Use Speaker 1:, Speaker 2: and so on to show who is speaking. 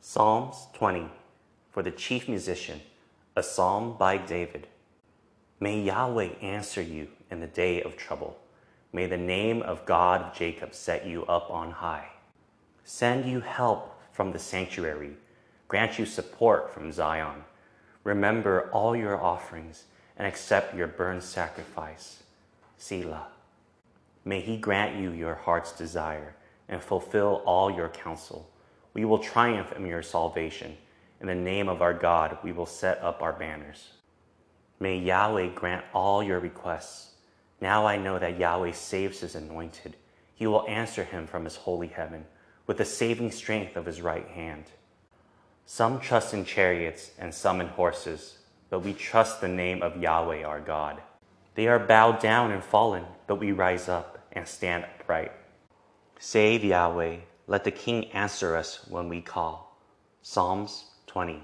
Speaker 1: Psalms 20 for the chief musician, a psalm by David. May Yahweh answer you in the day of trouble. May the name of God of Jacob set you up on high. Send you help from the sanctuary, grant you support from Zion. Remember all your offerings and accept your burnt sacrifice. Selah. May he grant you your heart's desire and fulfill all your counsel. We will triumph in your salvation. In the name of our God, we will set up our banners. May Yahweh grant all your requests. Now I know that Yahweh saves his anointed. He will answer him from his holy heaven with the saving strength of his right hand. Some trust in chariots and some in horses, but we trust the name of Yahweh our God. They are bowed down and fallen, but we rise up and stand upright. Save Yahweh, let the King answer us when we call. Psalms 20.